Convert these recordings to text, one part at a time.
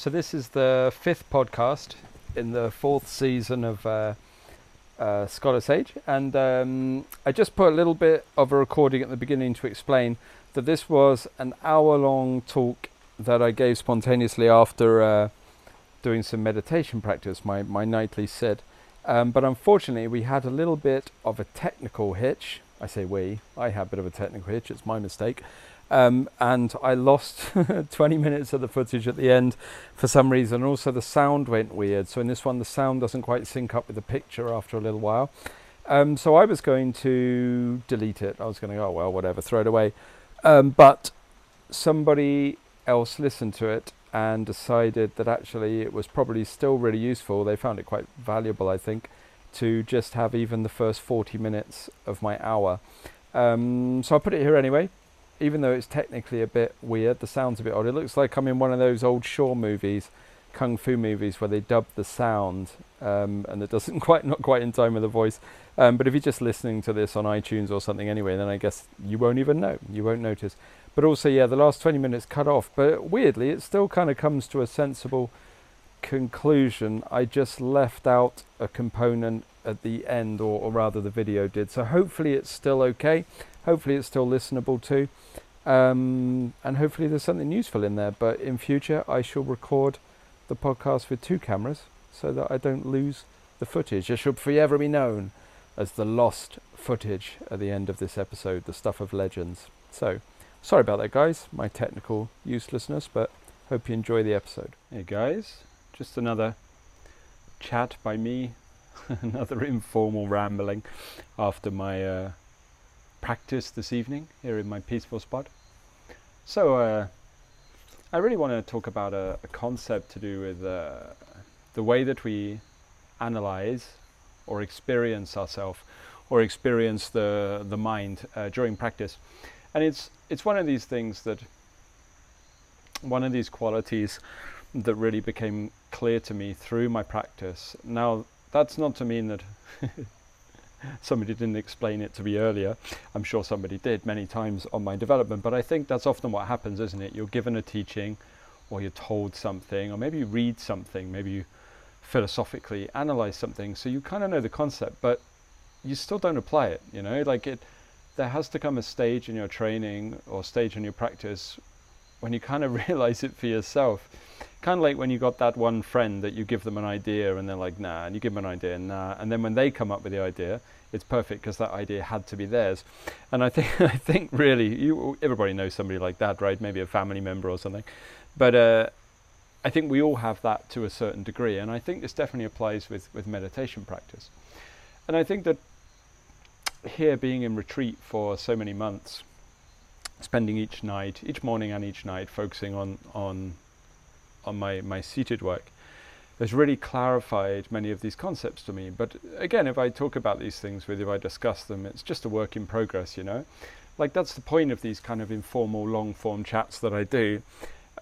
So this is the fifth podcast in the fourth season of uh, uh, Scholar Sage, and um, I just put a little bit of a recording at the beginning to explain that this was an hour-long talk that I gave spontaneously after uh, doing some meditation practice, my my nightly sit. Um, but unfortunately, we had a little bit of a technical hitch. I say we. I had a bit of a technical hitch. It's my mistake. Um, and I lost 20 minutes of the footage at the end for some reason. Also, the sound went weird. So in this one, the sound doesn't quite sync up with the picture after a little while. Um, so I was going to delete it. I was going to go, oh, well, whatever, throw it away. Um, but somebody else listened to it and decided that actually it was probably still really useful. They found it quite valuable, I think, to just have even the first 40 minutes of my hour. Um, so I put it here anyway even though it's technically a bit weird, the sound's a bit odd. It looks like I'm in one of those old Shaw movies, kung fu movies, where they dub the sound, um, and it doesn't quite not quite in time with the voice. Um, but if you're just listening to this on iTunes or something anyway, then I guess you won't even know. You won't notice. But also, yeah, the last 20 minutes cut off. But weirdly, it still kind of comes to a sensible conclusion. I just left out a component at the end, or, or rather, the video did. So hopefully, it's still okay. Hopefully, it's still listenable too. Um, and hopefully, there's something useful in there. But in future, I shall record the podcast with two cameras so that I don't lose the footage. It should forever be known as the lost footage at the end of this episode, the stuff of legends. So, sorry about that, guys, my technical uselessness, but hope you enjoy the episode. Hey, guys, just another chat by me, another informal rambling after my uh, practice this evening here in my peaceful spot. So, uh, I really want to talk about a, a concept to do with uh, the way that we analyze or experience ourselves or experience the the mind uh, during practice, and it's it's one of these things that one of these qualities that really became clear to me through my practice. Now, that's not to mean that somebody didn't explain it to me earlier. I'm sure somebody did many times on my development, but I think that's often what happens, isn't it? You're given a teaching, or you're told something, or maybe you read something, maybe you philosophically analyze something, so you kind of know the concept, but you still don't apply it, you know? Like it, there has to come a stage in your training or stage in your practice when you kind of realize it for yourself kind of like when you got that one friend that you give them an idea and they're like nah and you give them an idea and nah and then when they come up with the idea it's perfect because that idea had to be theirs. And i think i think really you everybody knows somebody like that right? Maybe a family member or something. But uh, i think we all have that to a certain degree and i think this definitely applies with with meditation practice. And i think that here being in retreat for so many months spending each night each morning and each night focusing on on on my, my seated work has really clarified many of these concepts to me. But again, if I talk about these things with you, if I discuss them, it's just a work in progress, you know? Like that's the point of these kind of informal, long form chats that I do,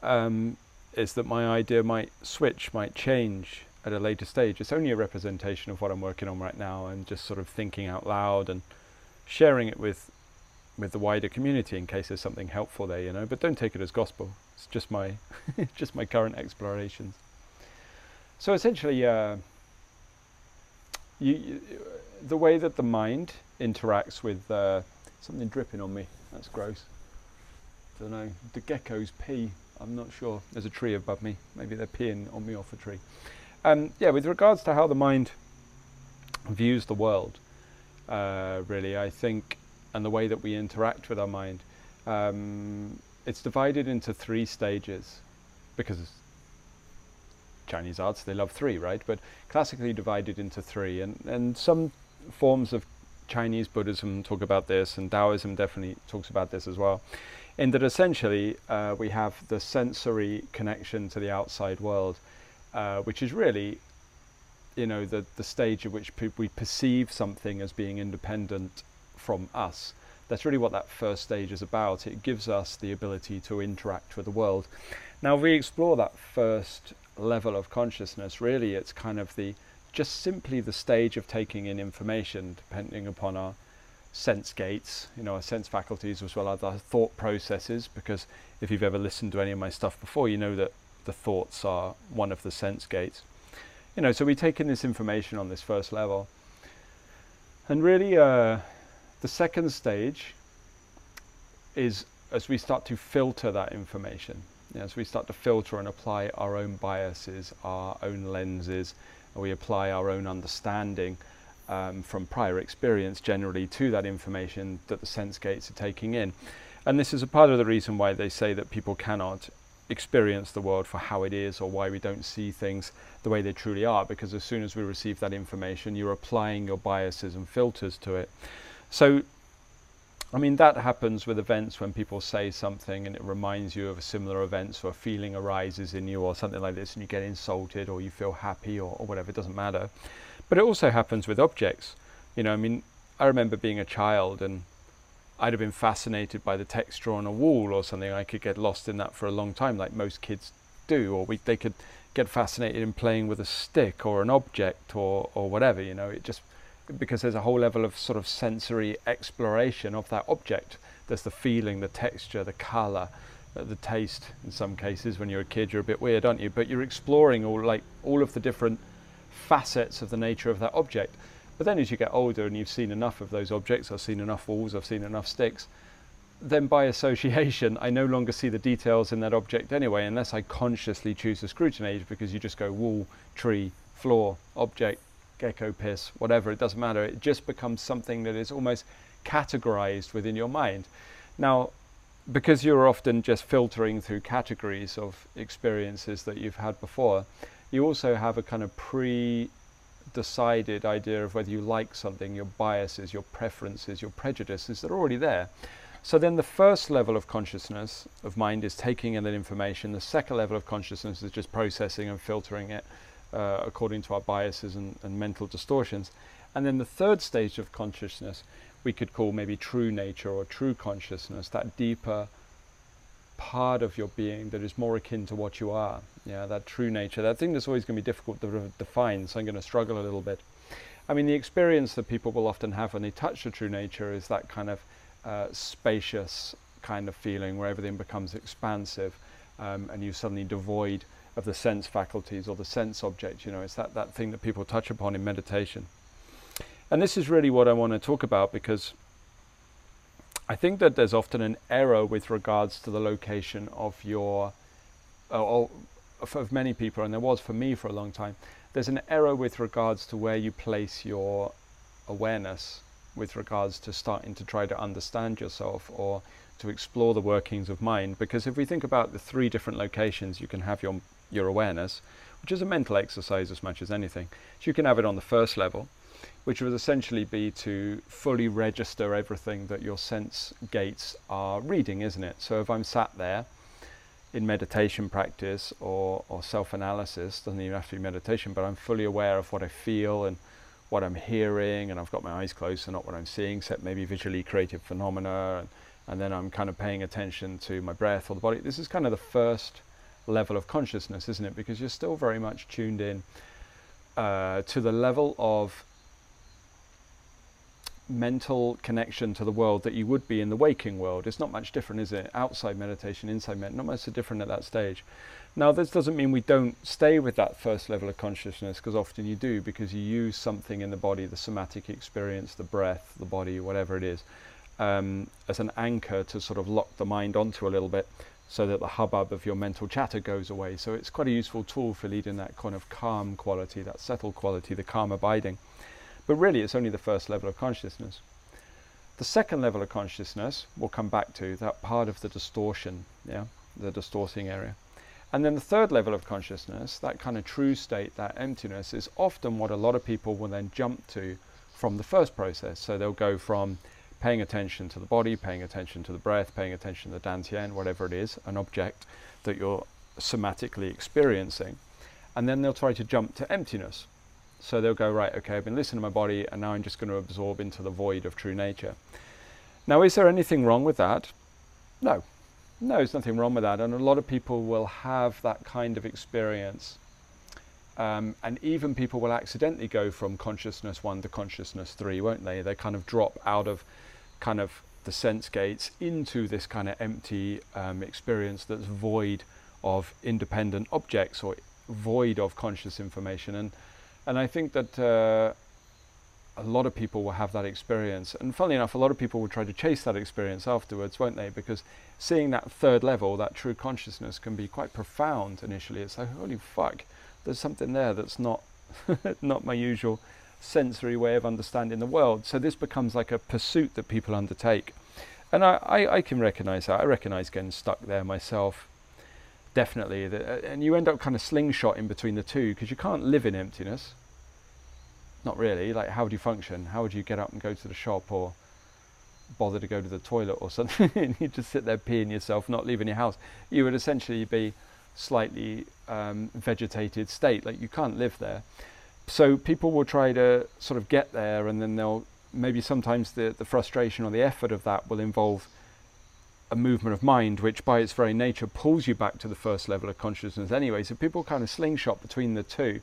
um, is that my idea might switch, might change at a later stage. It's only a representation of what I'm working on right now and just sort of thinking out loud and sharing it with with the wider community in case there's something helpful there, you know. But don't take it as gospel. It's just my just my current explorations. So essentially, uh, you, the way that the mind interacts with uh, something dripping on me. That's gross. I don't know. The geckos pee. I'm not sure. There's a tree above me. Maybe they're peeing on me off a tree. Um, yeah, with regards to how the mind views the world, uh, really, I think, and the way that we interact with our mind, um, it's divided into three stages because Chinese arts, they love three, right? But classically divided into three. And, and some forms of Chinese Buddhism talk about this, and Taoism definitely talks about this as well. In that essentially uh, we have the sensory connection to the outside world, uh, which is really, you know, the, the stage at which we perceive something as being independent from us that's really what that first stage is about. It gives us the ability to interact with the world. Now, we explore that first level of consciousness, really it's kind of the just simply the stage of taking in information, depending upon our sense gates, you know, our sense faculties as well as our thought processes. Because if you've ever listened to any of my stuff before, you know that the thoughts are one of the sense gates. You know, so we take in this information on this first level. And really, uh, the second stage is as we start to filter that information, as we start to filter and apply our own biases, our own lenses, and we apply our own understanding um, from prior experience generally to that information that the sense gates are taking in. And this is a part of the reason why they say that people cannot experience the world for how it is or why we don't see things the way they truly are because as soon as we receive that information you're applying your biases and filters to it so I mean that happens with events when people say something and it reminds you of a similar event so a feeling arises in you or something like this and you get insulted or you feel happy or, or whatever it doesn't matter but it also happens with objects you know I mean I remember being a child and I'd have been fascinated by the texture on a wall or something. I could get lost in that for a long time, like most kids do, or we, they could get fascinated in playing with a stick or an object or, or whatever. You know, it just because there's a whole level of sort of sensory exploration of that object. There's the feeling, the texture, the color, uh, the taste. In some cases, when you're a kid, you're a bit weird, aren't you? But you're exploring all like all of the different facets of the nature of that object. But then as you get older and you've seen enough of those objects, I've seen enough walls, I've seen enough sticks, then by association, I no longer see the details in that object anyway, unless I consciously choose to scrutinize because you just go wall, tree, floor, object, gecko piss, whatever, it doesn't matter. It just becomes something that is almost categorized within your mind. Now, because you're often just filtering through categories of experiences that you've had before, you also have a kind of pre decided idea of whether you like something, your biases, your preferences, your prejudices, they're already there. So then the first level of consciousness of mind is taking in that information. The second level of consciousness is just processing and filtering it uh, according to our biases and, and mental distortions. And then the third stage of consciousness we could call maybe true nature or true consciousness, that deeper part of your being that is more akin to what you are. Yeah, that true nature. That thing that's always going to be difficult to define, so I'm going to struggle a little bit. I mean, the experience that people will often have when they touch the true nature is that kind of uh, spacious kind of feeling where everything becomes expansive um, and you're suddenly devoid of the sense faculties or the sense object. You know, it's that, that thing that people touch upon in meditation. And this is really what I want to talk about because I think that there's often an error with regards to the location of your, uh, or of many people, and there was for me for a long time. There's an error with regards to where you place your awareness, with regards to starting to try to understand yourself or to explore the workings of mind. Because if we think about the three different locations you can have your your awareness, which is a mental exercise as much as anything, so you can have it on the first level which would essentially be to fully register everything that your sense gates are reading, isn't it? So if I'm sat there in meditation practice or, or self analysis, doesn't even have to be meditation, but I'm fully aware of what I feel and what I'm hearing, and I've got my eyes closed, so not what I'm seeing, except maybe visually created phenomena, and, and then I'm kind of paying attention to my breath or the body. This is kind of the first level of consciousness, isn't it? Because you're still very much tuned in uh, to the level of mental connection to the world that you would be in the waking world. It's not much different, is it? Outside meditation, inside meditation, not much so different at that stage. Now, this doesn't mean we don't stay with that first level of consciousness, because often you do, because you use something in the body, the somatic experience, the breath, the body, whatever it is, um, as an anchor to sort of lock the mind onto a little bit so that the hubbub of your mental chatter goes away. So it's quite a useful tool for leading that kind of calm quality, that settled quality, the calm abiding. But really, it's only the first level of consciousness. The second level of consciousness we'll come back to, that part of the distortion, yeah, the distorting area. And then the third level of consciousness, that kind of true state, that emptiness, is often what a lot of people will then jump to from the first process. So they'll go from paying attention to the body, paying attention to the breath, paying attention to the dantian, whatever it is, an object that you're somatically experiencing. And then they'll try to jump to emptiness. So they'll go, right, okay, I've been listening to my body and now I'm just going to absorb into the void of true nature. Now, is there anything wrong with that? No. No, there's nothing wrong with that. And a lot of people will have that kind of experience. Um, and even people will accidentally go from consciousness one to consciousness three, won't they? They kind of drop out of kind of the sense gates into this kind of empty um, experience that's void of independent objects or void of conscious information. And and I think that uh, a lot of people will have that experience. And funnily enough, a lot of people will try to chase that experience afterwards, won't they? Because seeing that third level, that true consciousness, can be quite profound initially. It's like, holy fuck, there's something there that's not not my usual sensory way of understanding the world. So this becomes like a pursuit that people undertake. And I, I, I can recognize that. I recognize getting stuck there myself. Definitely. And you end up kind of slingshot in between the two because you can't live in emptiness. Not really. Like, how would you function? How would you get up and go to the shop or bother to go to the toilet or something? you just sit there peeing yourself, not leaving your house. You would essentially be slightly um, vegetated state. Like, you can't live there so people will try to sort of get there and then they'll maybe sometimes the, the frustration or the effort of that will involve a movement of mind which by its very nature pulls you back to the first level of consciousness anyway. So people kind of slingshot between the two.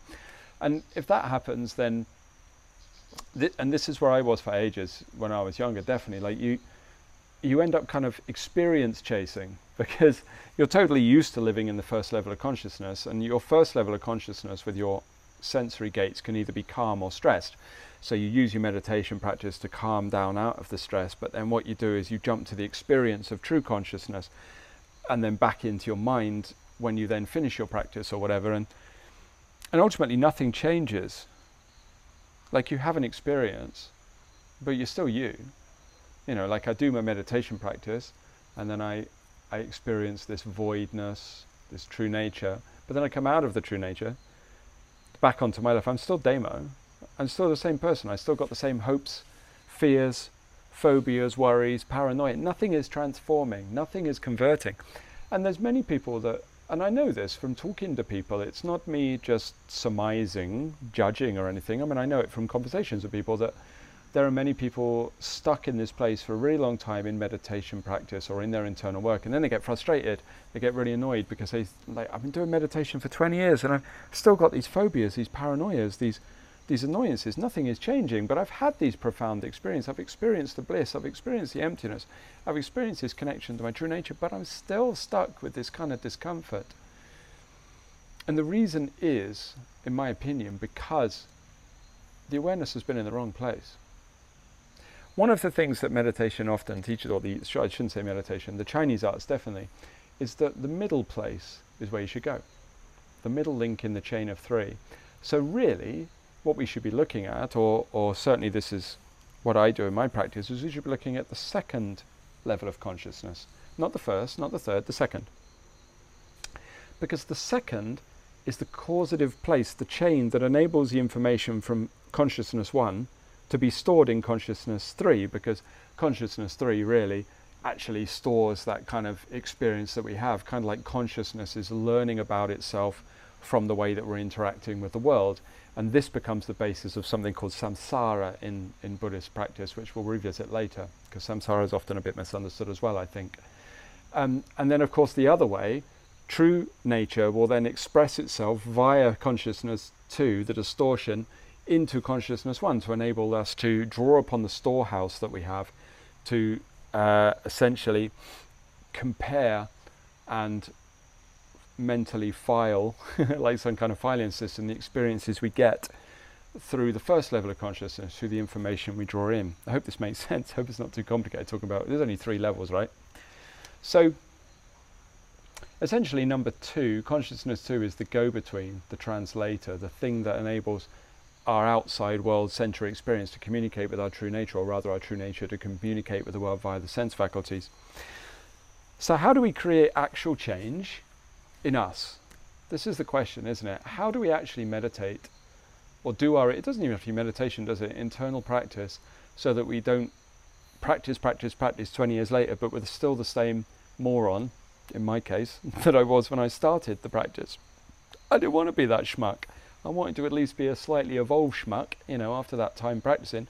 And if that happens then th- and this is where I was for ages when I was younger definitely like you you end up kind of experience chasing because you're totally used to living in the first level of consciousness and your first level of consciousness with your sensory gates can either be calm or stressed. So you use your meditation practice to calm down out of the stress, but then what you do is you jump to the experience of true consciousness and then back into your mind when you then finish your practice or whatever and and ultimately nothing changes. Like you have an experience, but you're still you. You know, like I do my meditation practice and then I I experience this voidness, this true nature, but then I come out of the true nature back onto my life, I'm still Damo. I'm still the same person. I still got the same hopes, fears, phobias, worries, paranoia. Nothing is transforming. Nothing is converting. And there's many people that, and I know this from talking to people. It's not me just surmising, judging, or anything. I mean, I know it from conversations with people that there are many people stuck in this place for a really long time in meditation practice or in their internal work, and then they get frustrated. They get really annoyed because they like, I've been doing meditation for 20 years and I've still got these phobias, these paranoias, these these annoyances. Nothing is changing, but I've had these profound experiences. I've experienced the bliss. I've experienced the emptiness. I've experienced this connection to my true nature, but I'm still stuck with this kind of discomfort. And the reason is, in my opinion, because the awareness has been in the wrong place. One of the things that meditation often teaches, or the, I shouldn't say meditation, the Chinese arts definitely, is that the middle place is where you should go. The middle link in the chain of three. So really, what we should be looking at, or, or certainly this is what I do in my practice, is we should be looking at the second level of consciousness. Not the first, not the third, the second. Because the second is the causative place, the chain that enables the information from consciousness one to be stored in consciousness 3 because consciousness 3 really actually stores that kind of experience that we have. Kind of like consciousness is learning about itself from the way that we're interacting with the world. And this becomes the basis of something called samsara in, in Buddhist practice which we'll revisit later because samsara is often a bit misunderstood as well I think. Um, and then of course the other way true nature will then express itself via consciousness 2 the distortion into consciousness one to enable us to draw upon the storehouse that we have to uh, essentially compare and mentally file, like some kind of filing system, the experiences we get through the first level of consciousness, through the information we draw in. I hope this makes sense. I hope it's not too complicated talking about. There's only three levels, right? So, essentially, number two, consciousness two, is the go between, the translator, the thing that enables our outside world center experience to communicate with our true nature, or rather our true nature to communicate with the world via the sense faculties. So, how do we create actual change in us? This is the question, isn't it? How do we actually meditate? Or do our, it doesn't even have to be meditation, does it? Internal practice, so that we don't practice, practice, practice 20 years later, but with still the same moron, in my case, that I was when I started the practice. I didn't want to be that schmuck. I wanted to at least be a slightly evolved schmuck, you know, after that time practicing.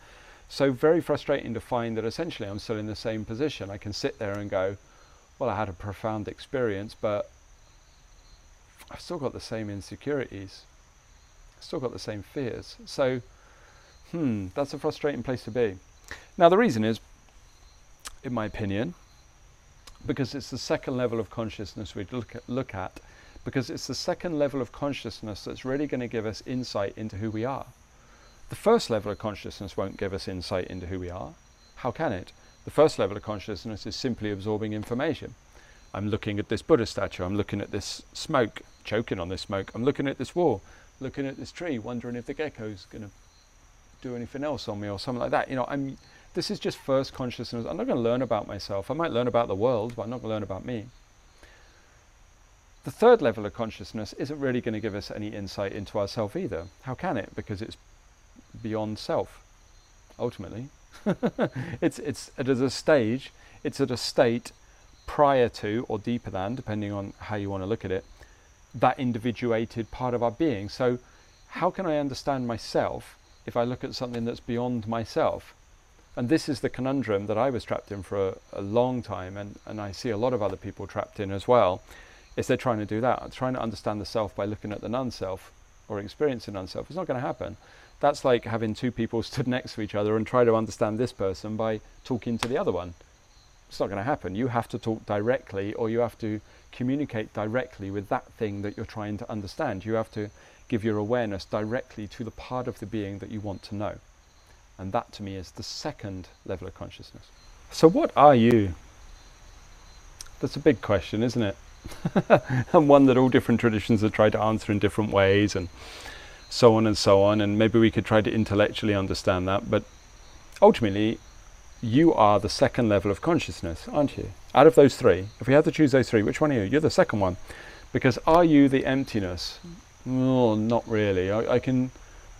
So very frustrating to find that essentially I'm still in the same position. I can sit there and go, well, I had a profound experience, but I've still got the same insecurities. I've still got the same fears. So, hmm, that's a frustrating place to be. Now, the reason is, in my opinion, because it's the second level of consciousness we look at, look at because it's the second level of consciousness that's really going to give us insight into who we are. The first level of consciousness won't give us insight into who we are. How can it? The first level of consciousness is simply absorbing information. I'm looking at this Buddha statue, I'm looking at this smoke, choking on this smoke, I'm looking at this wall, looking at this tree, wondering if the gecko's going to do anything else on me or something like that. You know, I'm this is just first consciousness. I'm not going to learn about myself. I might learn about the world, but I'm not going to learn about me. The third level of consciousness isn't really going to give us any insight into ourself either. How can it? Because it's beyond self, ultimately. it's, it's at a stage, it's at a state prior to or deeper than, depending on how you want to look at it, that individuated part of our being. So, how can I understand myself if I look at something that's beyond myself? And this is the conundrum that I was trapped in for a, a, long time, and, and I see a lot of other people trapped in as well, is they're trying to do that, trying to understand the self by looking at the non-self or experiencing non-self. It's not going to happen. That's like having two people stood next to each other and try to understand this person by talking to the other one. It's not going to happen. You have to talk directly or you have to communicate directly with that thing that you're trying to understand. You have to give your awareness directly to the part of the being that you want to know. And that to me is the second level of consciousness. So, what are you? That's a big question, isn't it? and one that all different traditions have tried to answer in different ways, and so on and so on. And maybe we could try to intellectually understand that. But ultimately, you are the second level of consciousness, aren't you? Out of those three, if we had to choose those three, which one are you? You're the second one. Because are you the emptiness? Well, not really. I, I can,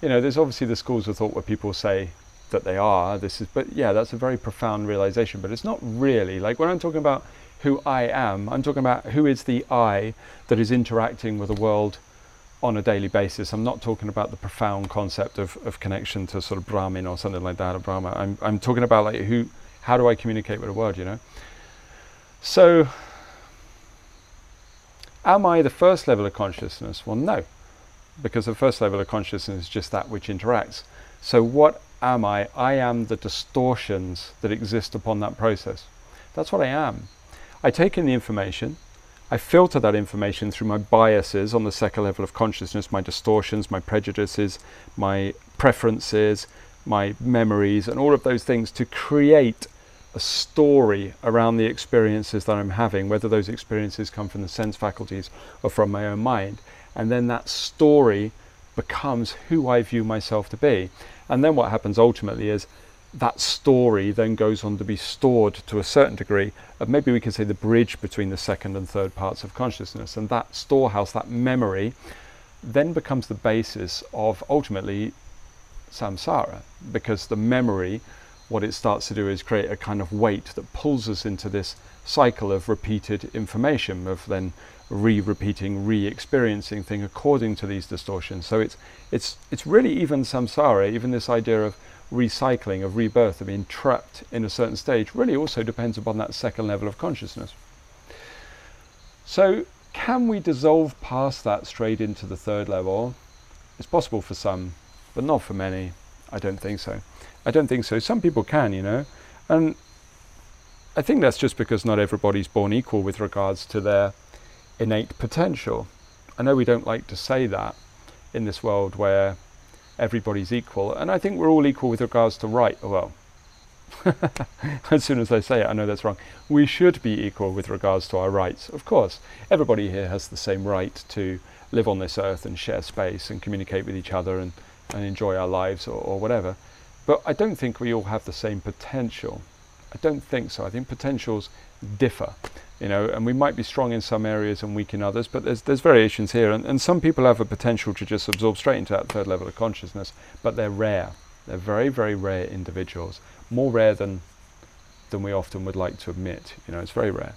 you know, there's obviously the schools of thought where people say, that they are. This is, but yeah, that's a very profound realization. But it's not really like when I'm talking about who I am, I'm talking about who is the I that is interacting with the world on a daily basis. I'm not talking about the profound concept of, of connection to sort of Brahman or something like that, or Brahma. I'm, I'm talking about like who, how do I communicate with the world, you know? So, am I the first level of consciousness? Well, no, because the first level of consciousness is just that which interacts. So, what am I? I am the distortions that exist upon that process. That's what I am. I take in the information, I filter that information through my biases on the second level of consciousness, my distortions, my prejudices, my preferences, my memories, and all of those things to create a story around the experiences that I'm having, whether those experiences come from the sense faculties or from my own mind. And then that story becomes who I view myself to be. And then what happens ultimately is that story then goes on to be stored to a certain degree of maybe we can say the bridge between the second and third parts of consciousness. And that storehouse, that memory, then becomes the basis of ultimately samsara because the memory what it starts to do is create a kind of weight that pulls us into this cycle of repeated information of then re-repeating, re-experiencing thing according to these distortions. So it's it's it's really even samsara, even this idea of recycling, of rebirth, of being trapped in a certain stage, really also depends upon that second level of consciousness. So can we dissolve past that straight into the third level? It's possible for some, but not for many. I don't think so. I don't think so. Some people can, you know, and I think that's just because not everybody's born equal with regards to their innate potential. I know we don't like to say that in this world where everybody's equal, and I think we're all equal with regards to right. Well, as soon as I say it, I know that's wrong. We should be equal with regards to our rights. Of course, everybody here has the same right to live on this earth and share space and communicate with each other and, and enjoy our lives or, or whatever. But I don't think we all have the same potential. I don't think so. I think potentials differ you know, and we might be strong in some areas and weak in others, but there's there's variations here, and, and some people have a potential to just absorb straight into that third level of consciousness, but they're rare. They're very very rare individuals, more rare than than we often would like to admit. You know, it's very rare.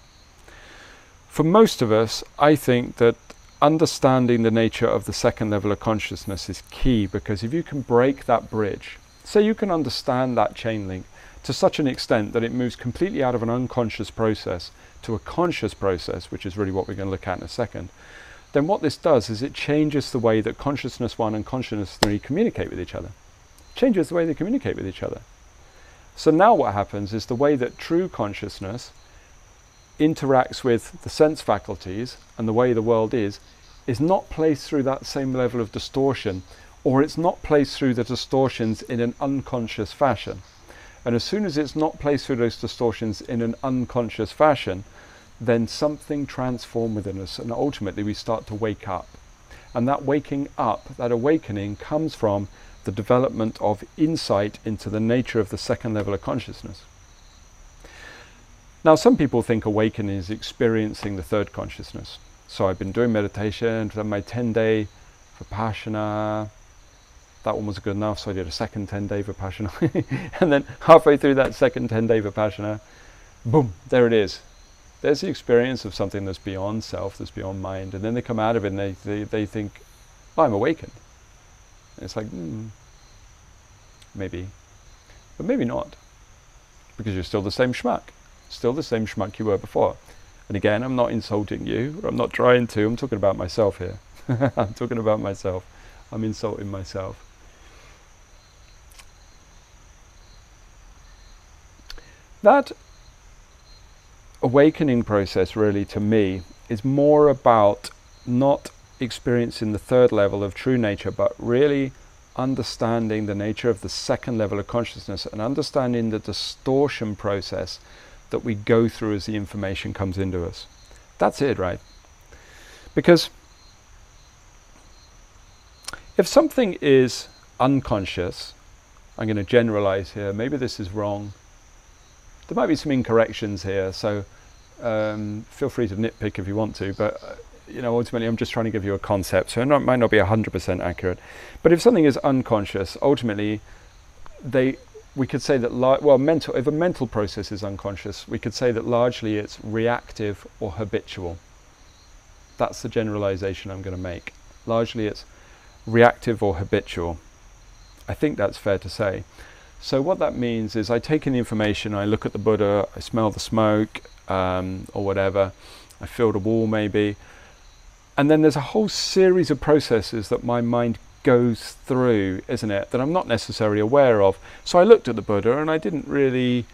For most of us, I think that understanding the nature of the second level of consciousness is key because if you can break that bridge, say you can understand that chain link to such an extent that it moves completely out of an unconscious process to a conscious process, which is really what we're going to look at in a second, then what this does is it changes the way that consciousness one and consciousness three communicate with each other. changes the way they communicate with each other. So now what happens is the way that true consciousness interacts with the sense faculties and the way the world is, is not placed through that same level of distortion, or it's not placed through the distortions in an unconscious fashion. And as soon as it's not placed through those distortions in an unconscious fashion, then something transforms within us, and ultimately we start to wake up. And that waking up, that awakening, comes from the development of insight into the nature of the second level of consciousness. Now, some people think awakening is experiencing the third consciousness. So I've been doing meditation, done my 10 day Vipassana. That one was good enough, so I did a second 10 day Vipassana. and then halfway through that second 10 day Vipassana, boom, there it is there's the experience of something that's beyond self, that's beyond mind, and then they come out of it and they, they, they think, oh, I'm awakened. And it's like, mm, maybe, but maybe not, because you're still the same schmuck, still the same schmuck you were before. And again, I'm not insulting you, I'm not trying to, I'm talking about myself here. I'm talking about myself. I'm insulting myself. That awakening process really to me is more about not experiencing the third level of true nature, but really understanding the nature of the second level of consciousness and understanding the distortion process that we go through as the information comes into us. That's it, right? Because if something is unconscious, I'm going to generalize here, maybe this is wrong, there might be some incorrections here, so um, feel free to nitpick if you want to, but uh, you know, ultimately I'm just trying to give you a concept, so it not, might not be 100% accurate. But if something is unconscious, ultimately, they we could say that li- well, mental if a mental process is unconscious, we could say that largely it's reactive or habitual. That's the generalization I'm going to make. Largely it's reactive or habitual. I think that's fair to say. So what that means is I take in the information, I look at the Buddha, I smell the smoke um, or whatever, I feel the wall maybe, and then there's a whole series of processes that my mind goes through, isn't it, that I'm not necessarily aware of. So I looked at the Buddha and I didn't really,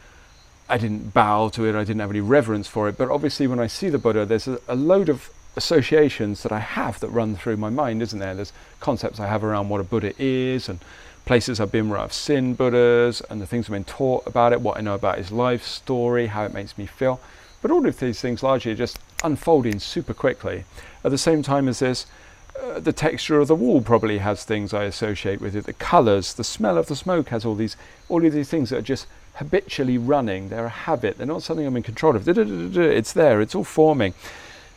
I didn't bow to it, I didn't have any reverence for it, but obviously when I see the Buddha, there's a, a load of associations that I have that run through my mind, isn't there? There's concepts I have around what a Buddha is and places I've been where I've seen Buddhas and the things I've been taught about it, what I know about his life story, how it makes me feel. But all of these things largely are just unfolding super quickly. At the same time as this, uh, the texture of the wall probably has things I associate with it. The colours, the smell of the smoke has all these, all of these things that are just habitually running. They're a habit. They're not something I'm in control of. It's there. It's all forming,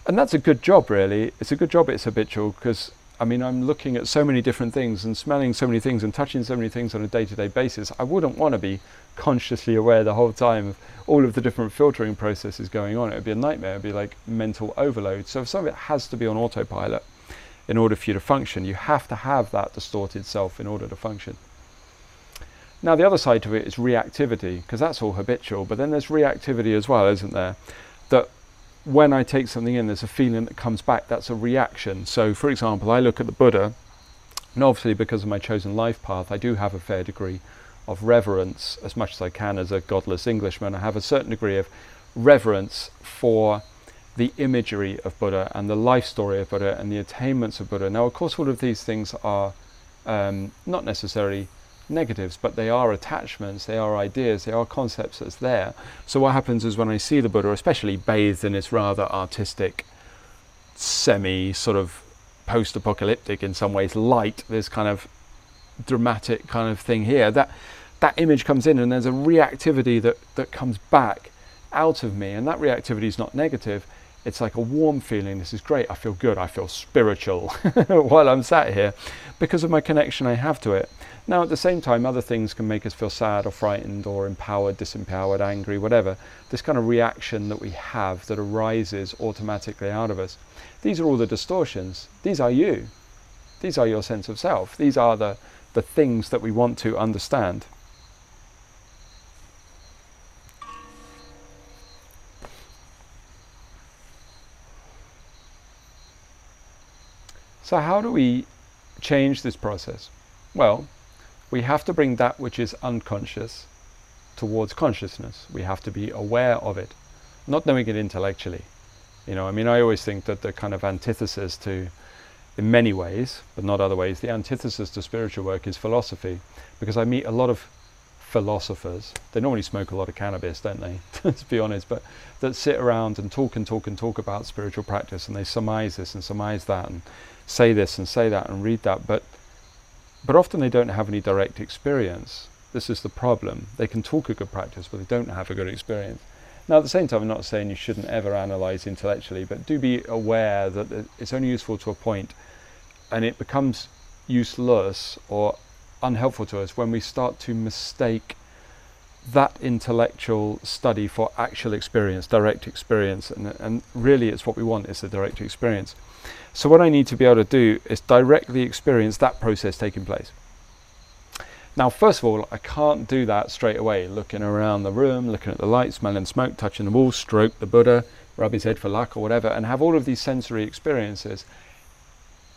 and that's a good job, really. It's a good job. It's habitual because I mean, I'm looking at so many different things and smelling so many things and touching so many things on a day to day basis. I wouldn't want to be consciously aware the whole time of all of the different filtering processes going on. It would be a nightmare. It would be like mental overload. So, some of it has to be on autopilot in order for you to function. You have to have that distorted self in order to function. Now, the other side to it is reactivity, because that's all habitual, but then there's reactivity as well, isn't there? When I take something in, there's a feeling that comes back. That's a reaction. So, for example, I look at the Buddha, and obviously, because of my chosen life path, I do have a fair degree of reverence, as much as I can as a godless Englishman. I have a certain degree of reverence for the imagery of Buddha and the life story of Buddha and the attainments of Buddha. Now, of course, all of these things are um, not necessarily negatives, but they are attachments, they are ideas, they are concepts that's there. So what happens is when I see the Buddha, especially bathed in this rather artistic, semi sort of post-apocalyptic in some ways light, this kind of dramatic kind of thing here, that that image comes in and there's a reactivity that, that comes back out of me, and that reactivity is not negative. It's like a warm feeling. This is great. I feel good. I feel spiritual while I'm sat here because of my connection I have to it. Now, at the same time, other things can make us feel sad or frightened or empowered, disempowered, angry, whatever. This kind of reaction that we have that arises automatically out of us. These are all the distortions. These are you. These are your sense of self. These are the, the things that we want to understand. So, how do we change this process? Well, we have to bring that which is unconscious towards consciousness. We have to be aware of it. not knowing it intellectually. You know, I mean, I always think that the kind of antithesis to, in many ways, but not other ways, the antithesis to spiritual work is philosophy, because I meet a lot of philosophers. They normally smoke a lot of cannabis, don't they? to be honest, but that sit around and talk and talk and talk about spiritual practice, and they surmise this and surmise that, and say this and say that and read that, but but often they don't have any direct experience. This is the problem. They can talk a good practice, but they don't have a good experience. Now, at the same time, I'm not saying you shouldn't ever analyze intellectually, but do be aware that it's only useful to a point, and it becomes useless or unhelpful to us when we start to mistake that intellectual study for actual experience, direct experience, and, and really it's what we want is the direct experience. So what I need to be able to do is directly experience that process taking place. Now, first of all, I can't do that straight away, looking around the room, looking at the light, smelling smoke, touching the wall, stroke the Buddha, rub his head for luck or whatever, and have all of these sensory experiences,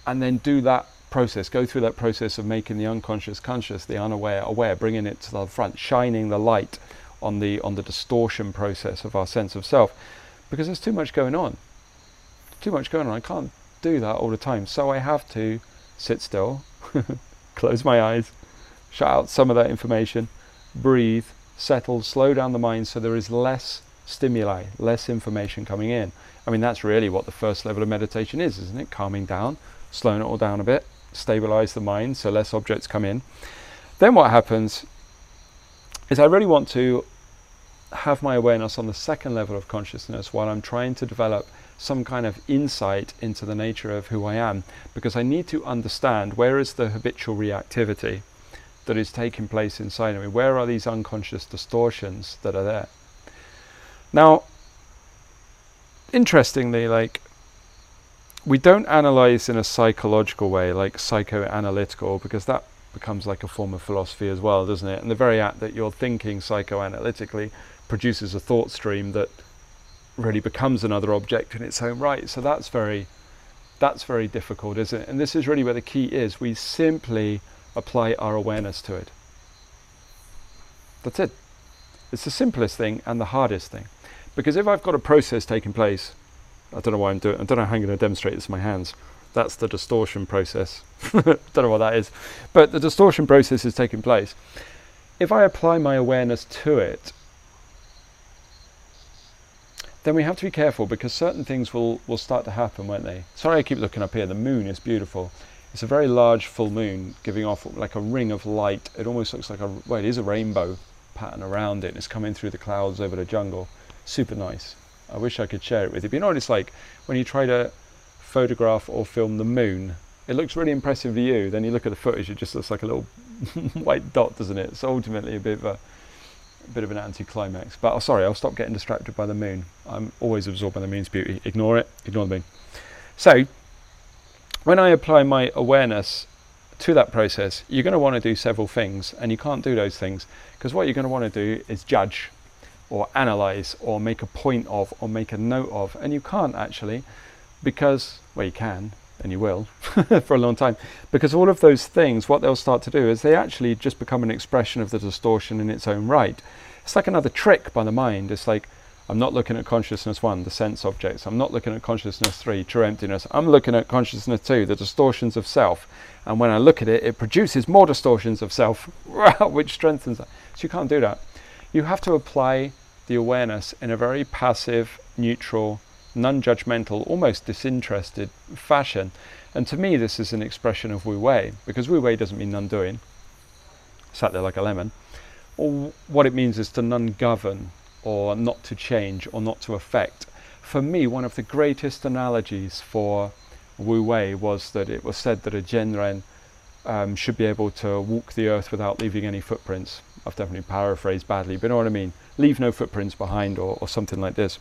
and then do that process, go through that process of making the unconscious conscious, the unaware aware, bringing it to the front, shining the light on the on the distortion process of our sense of self, because there's too much going on. Too much going on. I can't do that all the time, so I have to sit still, close my eyes, shut out some of that information, breathe, settle, slow down the mind, so there is less stimuli, less information coming in. I mean, that's really what the first level of meditation is, isn't it? Calming down, slowing it all down a bit, stabilize the mind so less objects come in. Then what happens is I really want to have my awareness on the second level of consciousness while I'm trying to develop some kind of insight into the nature of who I am because I need to understand where is the habitual reactivity that is taking place inside of me? Where are these unconscious distortions that are there? Now, interestingly, like we don't analyze in a psychological way, like psychoanalytical, because that becomes like a form of philosophy as well, doesn't it? And the very act that you're thinking psychoanalytically produces a thought stream that really becomes another object in its own right. So that's very that's very difficult, isn't it? And this is really where the key is. We simply apply our awareness to it. That's it. It's the simplest thing and the hardest thing. Because if I've got a process taking place I don't know why I'm doing. I don't know how I'm going to demonstrate this with my hands. That's the distortion process. don't know what that is, but the distortion process is taking place. If I apply my awareness to it, then we have to be careful because certain things will, will start to happen, won't they? Sorry, I keep looking up here. The moon is beautiful. It's a very large full moon giving off like a ring of light. It almost looks like a well, it is a rainbow pattern around it. It's coming through the clouds over the jungle. Super nice. I wish I could share it with you. But you know what it's like when you try to photograph or film the moon. It looks really impressive to you. Then you look at the footage, it just looks like a little white dot, doesn't it? It's ultimately a bit of a, a bit of an anticlimax. But oh, sorry, I'll stop getting distracted by the moon. I'm always absorbed by the moon's beauty. Ignore it. Ignore the moon. So, when I apply my awareness to that process, you're going to want to do several things, and you can't do those things because what you're going to want to do is judge or analyze or make a point of or make a note of. And you can't actually because, well, you can and you will for a long time because all of those things, what they'll start to do is they actually just become an expression of the distortion in its own right. It's like another trick by the mind. It's like, I'm not looking at consciousness one, the sense objects. I'm not looking at consciousness three, true emptiness. I'm looking at consciousness two, the distortions of self. And when I look at it, it produces more distortions of self, which strengthens that. So you can't do that. You have to apply the awareness in a very passive, neutral, non judgmental, almost disinterested fashion. And to me, this is an expression of Wu Wei, because Wu Wei doesn't mean non doing, sat there like a lemon. Or what it means is to non govern, or not to change, or not to affect. For me, one of the greatest analogies for Wu Wei was that it was said that a Zhenren um, should be able to walk the earth without leaving any footprints. I've definitely paraphrased badly, but you know what I mean? Leave no footprints behind or, or something like this.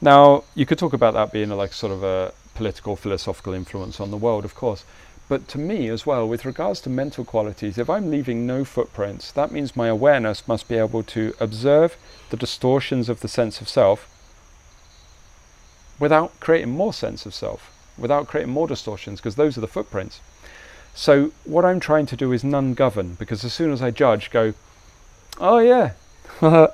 Now, you could talk about that being a, like sort of a political, philosophical influence on the world, of course. But to me as well, with regards to mental qualities, if I'm leaving no footprints, that means my awareness must be able to observe the distortions of the sense of self without creating more sense of self, without creating more distortions, because those are the footprints. So what I'm trying to do is non-govern, because as soon as I judge, go, oh yeah,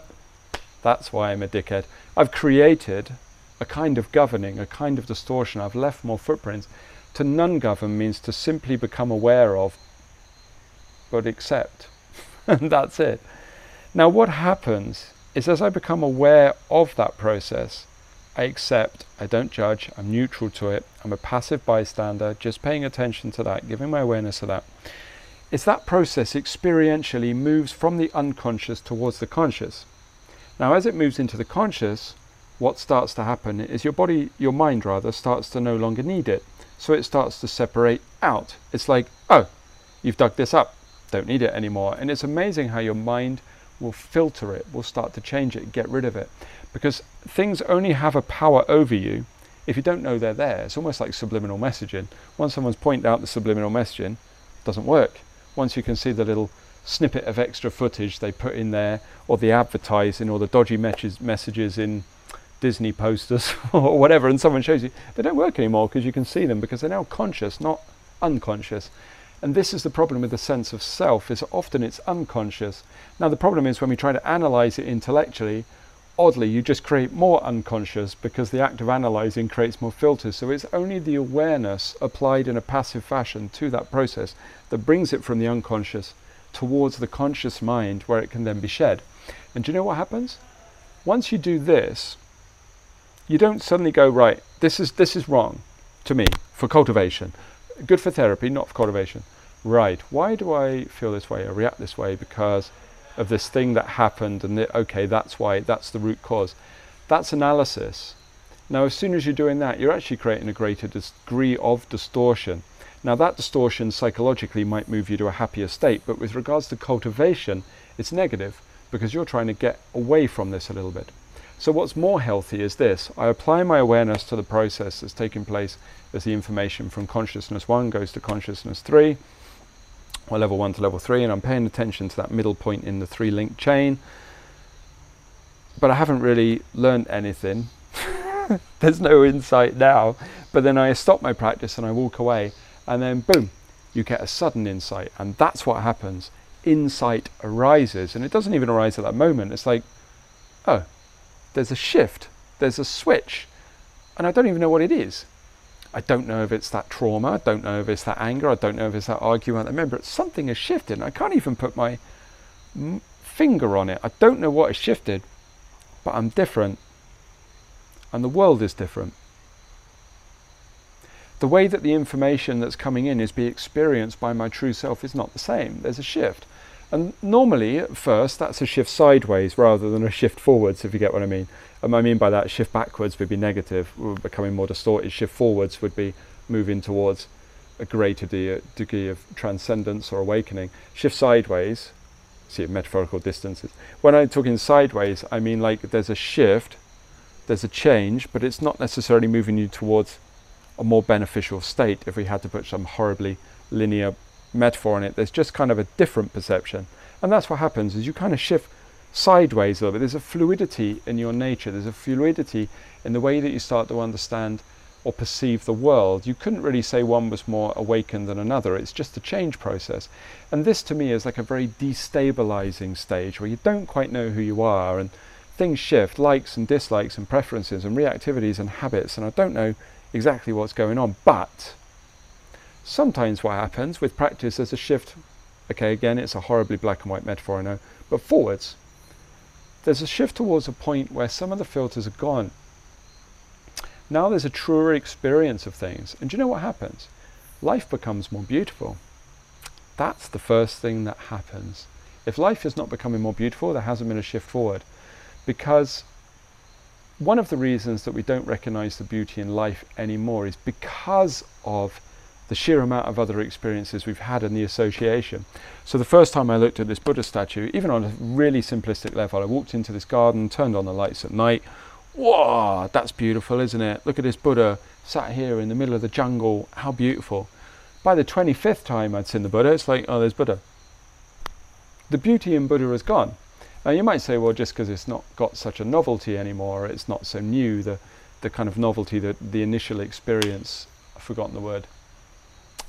That's why I'm a dickhead. I've created a kind of governing, a kind of distortion. I've left more footprints. To non govern means to simply become aware of, but accept. and that's it. Now, what happens is as I become aware of that process, I accept, I don't judge, I'm neutral to it, I'm a passive bystander, just paying attention to that, giving my awareness to that. It's that process experientially moves from the unconscious towards the conscious. Now, as it moves into the conscious, what starts to happen is your body, your mind rather, starts to no longer need it. So it starts to separate out. It's like, oh, you've dug this up, don't need it anymore. And it's amazing how your mind will filter it, will start to change it, get rid of it. Because things only have a power over you if you don't know they're there. It's almost like subliminal messaging. Once someone's pointed out the subliminal messaging, it doesn't work. Once you can see the little snippet of extra footage they put in there, or the advertising, or the dodgy messages in Disney posters or whatever, and someone shows you, they don't work anymore because you can see them because they're now conscious, not unconscious. And this is the problem with the sense of self, is often it's unconscious. Now the problem is when we try to analyze it intellectually, oddly you just create more unconscious because the act of analyzing creates more filters. So it's only the awareness applied in a passive fashion to that process that brings it from the unconscious towards the conscious mind where it can then be shed. And do you know what happens? Once you do this, you don't suddenly go right this is this is wrong to me for cultivation good for therapy not for cultivation right why do i feel this way or react this way because of this thing that happened and the, okay that's why that's the root cause. That's analysis. Now as soon as you're doing that you're actually creating a greater degree of distortion. Now that distortion psychologically might move you to a happier state but with regards to cultivation it's negative because you're trying to get away from this a little bit. So what's more healthy is this. I apply my awareness to the process that's taking place as the information from consciousness 1 goes to consciousness 3, or level 1 to level 3, and I'm paying attention to that middle point in the three link chain. But I haven't really learned anything. There's no insight now. But then I stop my practice and I walk away, and then boom, you get a sudden insight. And that's what happens. Insight arises, and it doesn't even arise at that moment. It's like, oh, there's a shift, there's a switch, and I don't even know what it is. I don't know if it's that trauma, I don't know if it's that anger, I don't know if it's that argument. I Remember, something has shifted. I can't even put my finger on it. I don't know what has shifted, but I'm different, and the world is different. The way that the information that's coming in is being experienced by my true self is not the same. There's a shift. And normally, at first, that's a shift sideways rather than a shift forwards, if you get what I mean. And I mean by that, shift backwards would be negative, becoming more distorted. Shift forwards would be moving towards a greater de- degree of transcendence or awakening. Shift sideways, see metaphorical distances. When I'm talking sideways, I mean like there's a shift, there's a change, but it's not necessarily moving you towards a more beneficial state if we had to put some horribly linear metaphor in it. There's just kind of a different perception. And that's what happens is you kind of shift sideways a little bit. There's a fluidity in your nature. There's a fluidity in the way that you start to understand or perceive the world. You couldn't really say one was more awakened than another. It's just a change process. And this to me is like a very destabilizing stage where you don't quite know who you are and things shift, likes and dislikes and preferences and reactivities and habits. And I don't know exactly what's going on, but Sometimes what happens with practice there's a shift. Okay, again, it's a horribly black and white metaphor, I know, but forwards. There's a shift towards a point where some of the filters are gone. Now there's a truer experience of things. And do you know what happens? Life becomes more beautiful. That's the first thing that happens. If life is not becoming more beautiful, there hasn't been a shift forward. Because one of the reasons that we don't recognize the beauty in life anymore is because of the sheer amount of other experiences we've had in the association. So the first time I looked at this Buddha statue, even on a really simplistic level, I walked into this garden, turned on the lights at night. Whoa, that's beautiful, isn't it? Look at this Buddha sat here in the middle of the jungle. How beautiful. By the 25th time I'd seen the Buddha, it's like, oh, there's Buddha. The beauty in Buddha is gone. Now you might say, well, just because it's not got such a novelty anymore, it's not so new, the, the kind of novelty, the, the initial experience, I've forgotten the word,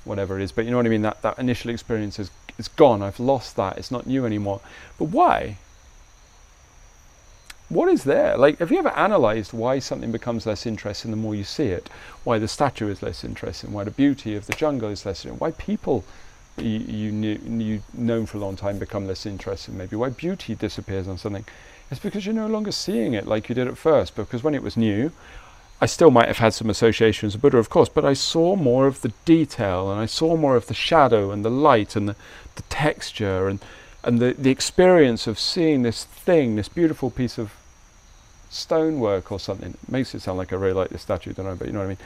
whatever it is. But you know what I mean? That, that initial experience is it's gone. I've lost that. It's not new anymore. But why? what is there? Like, have you ever analysed why something becomes less interesting the more you see it? Why the statue is less interesting? Why the beauty of the jungle is less interesting? Why people you, you knew you known for a long time become less interesting? Maybe why beauty disappears on something? It's because you're no longer seeing it like you did at first. Because when it was new, I still might have had some associations with Buddha, of course, but I saw more of the detail and I saw more of the shadow and the light and the, the texture and and the, the experience of seeing this thing, this beautiful piece of stonework or something, it makes it sound like I really like this statue, don't know, but you know what I mean.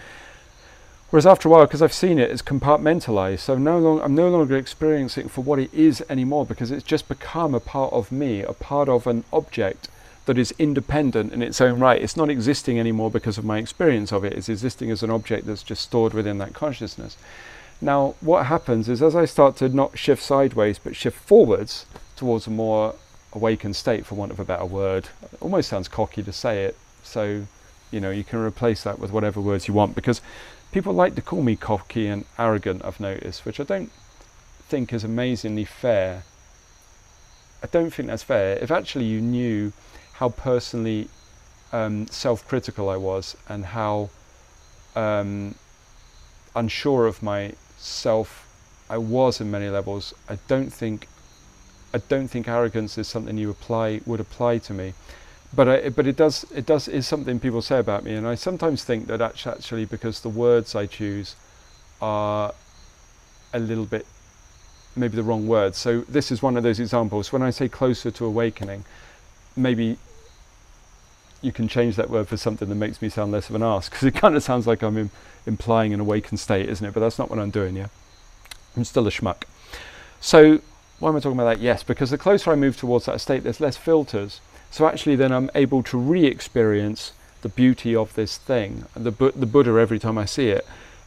Whereas after a while, because I've seen it, it's compartmentalized. So no long, I'm no longer experiencing it for what it is anymore because it's just become a part of me, a part of an object that is independent in its own right. It's not existing anymore because of my experience of it. It's existing as an object that's just stored within that consciousness. Now, what happens is as I start to not shift sideways but shift forwards towards a more awakened state, for want of a better word, it almost sounds cocky to say it. So, you know, you can replace that with whatever words you want because people like to call me cocky and arrogant, I've noticed, which I don't think is amazingly fair. I don't think that's fair. If actually you knew how personally um, self critical I was and how um, unsure of myself I was in many levels. I don't think I don't think arrogance is something you apply would apply to me, but I, but it does it does is something people say about me, and I sometimes think that actually because the words I choose are a little bit maybe the wrong words. So this is one of those examples. When I say closer to awakening, maybe you can change that word for something that makes me sound less of an ass because it kind of sounds like I'm Im- implying an awakened state, isn't it? But that's not what I'm doing, yeah. I'm still a schmuck. So why am I talking about that? Yes, because the closer I move towards that state, there's less filters. So actually, then I'm able to re-experience the beauty of this thing, the the Buddha. Every time I see it,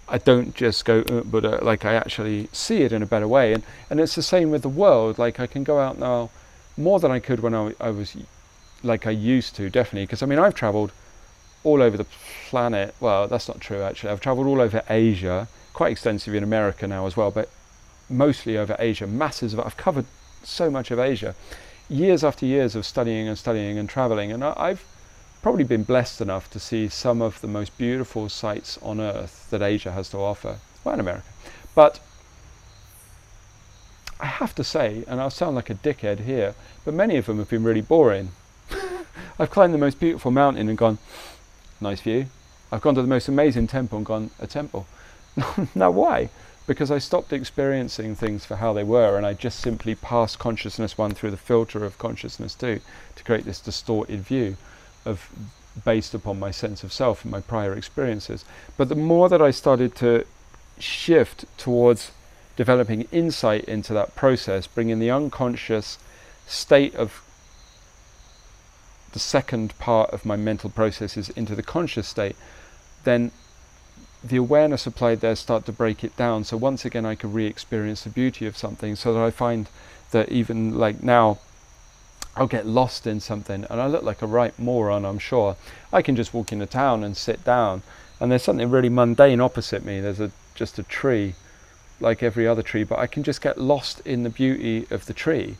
I don't just go uh, Buddha. Like I actually see it in a better way, and and it's the same with the world. Like I can go out now more than I could when I, I was like I used to, definitely. Because I mean, I've travelled all over the planet. Well, that's not true actually. I've travelled all over Asia, quite extensively in America now as well, but mostly over Asia. Masses of I've covered so much of Asia, years after years of studying and studying and travelling, and I've probably been blessed enough to see some of the most beautiful sights on earth that Asia has to offer. Well, in America, but I have to say, and I'll sound like a dickhead here, but many of them have been really boring. I've climbed the most beautiful mountain and gone, nice view. I've gone to the most amazing temple and gone, a temple. now, why? Because I stopped experiencing things for how they were and I just simply passed consciousness one through the filter of consciousness two to create this distorted view of based upon my sense of self and my prior experiences. But the more that I started to shift towards developing insight into that process, bringing the unconscious state of the second part of my mental processes into the conscious state, then the awareness applied there start to break it down. So once again, I can re-experience the beauty of something. So that I find that even like now, I'll get lost in something, and I look like a right moron. I'm sure. I can just walk into town and sit down, and there's something really mundane opposite me. There's a just a tree, like every other tree, but I can just get lost in the beauty of the tree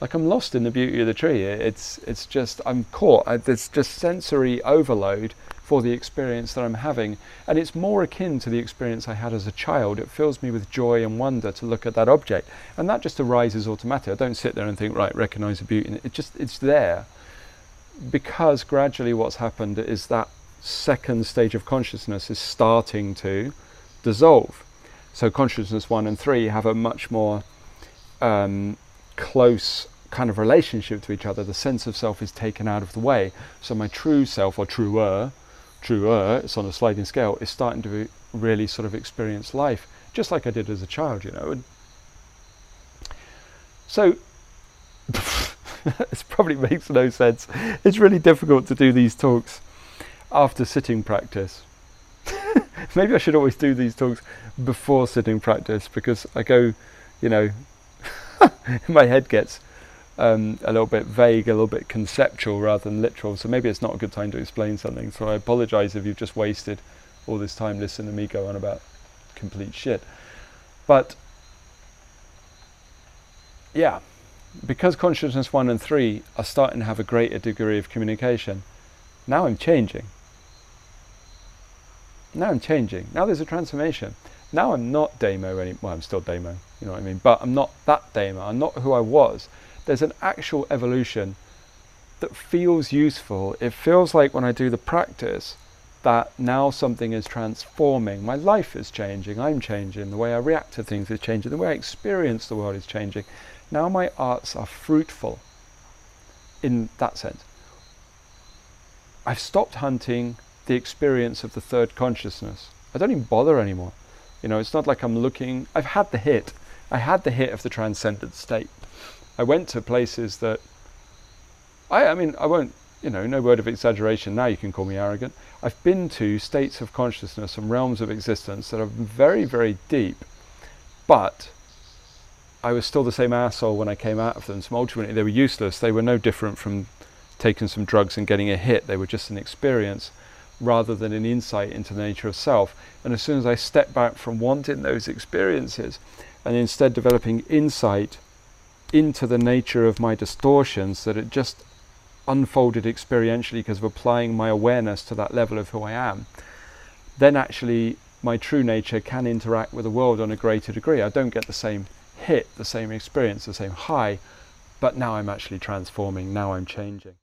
like I'm lost in the beauty of the tree. It's it's just I'm caught. There's just sensory overload for the experience that I'm having, and it's more akin to the experience I had as a child. It fills me with joy and wonder to look at that object, and that just arises automatically. I don't sit there and think, right, recognize the beauty. It just it's there because gradually what's happened is that second stage of consciousness is starting to dissolve. So consciousness one and three have a much more um, close kind of relationship to each other, the sense of self is taken out of the way. So my true self, or truer, truer, it's on a sliding scale, is starting to really sort of experience life, just like I did as a child, you know. And so this probably makes no sense. It's really difficult to do these talks after sitting practice. Maybe I should always do these talks before sitting practice because I go, you know, my head gets um, a little bit vague, a little bit conceptual rather than literal. So maybe it's not a good time to explain something. So I apologize if you've just wasted all this time listening to me go on about complete shit. But yeah, because consciousness one and three are starting to have a greater degree of communication, now I'm changing. Now I'm changing. Now there's a transformation. Now I'm not Damo anymore. Well, I'm still Damo, you know what I mean? But I'm not that Damo. I'm not who I was. There's an actual evolution that feels useful. It feels like when I do the practice that now something is transforming. My life is changing. I'm changing. The way I react to things is changing. The way I experience the world is changing. Now my arts are fruitful in that sense. I've stopped hunting the experience of the third consciousness. I don't even bother anymore. You know, it's not like I'm looking. I've had the hit. I had the hit of the transcendent state. I went to places that. I, I mean, I won't. You know, no word of exaggeration. Now you can call me arrogant. I've been to states of consciousness and realms of existence that are very, very deep, but I was still the same asshole when I came out of them. So ultimately, they were useless. They were no different from taking some drugs and getting a hit. They were just an experience rather than an insight into the nature of self. And as soon as I step back from wanting those experiences and instead developing insight into the nature of my distortions, that it just unfolded experientially because of applying my awareness to that level of who I am, then actually my true nature can interact with the world on a greater degree. I don't get the same hit, the same experience, the same high, but now I'm actually transforming, now I'm changing.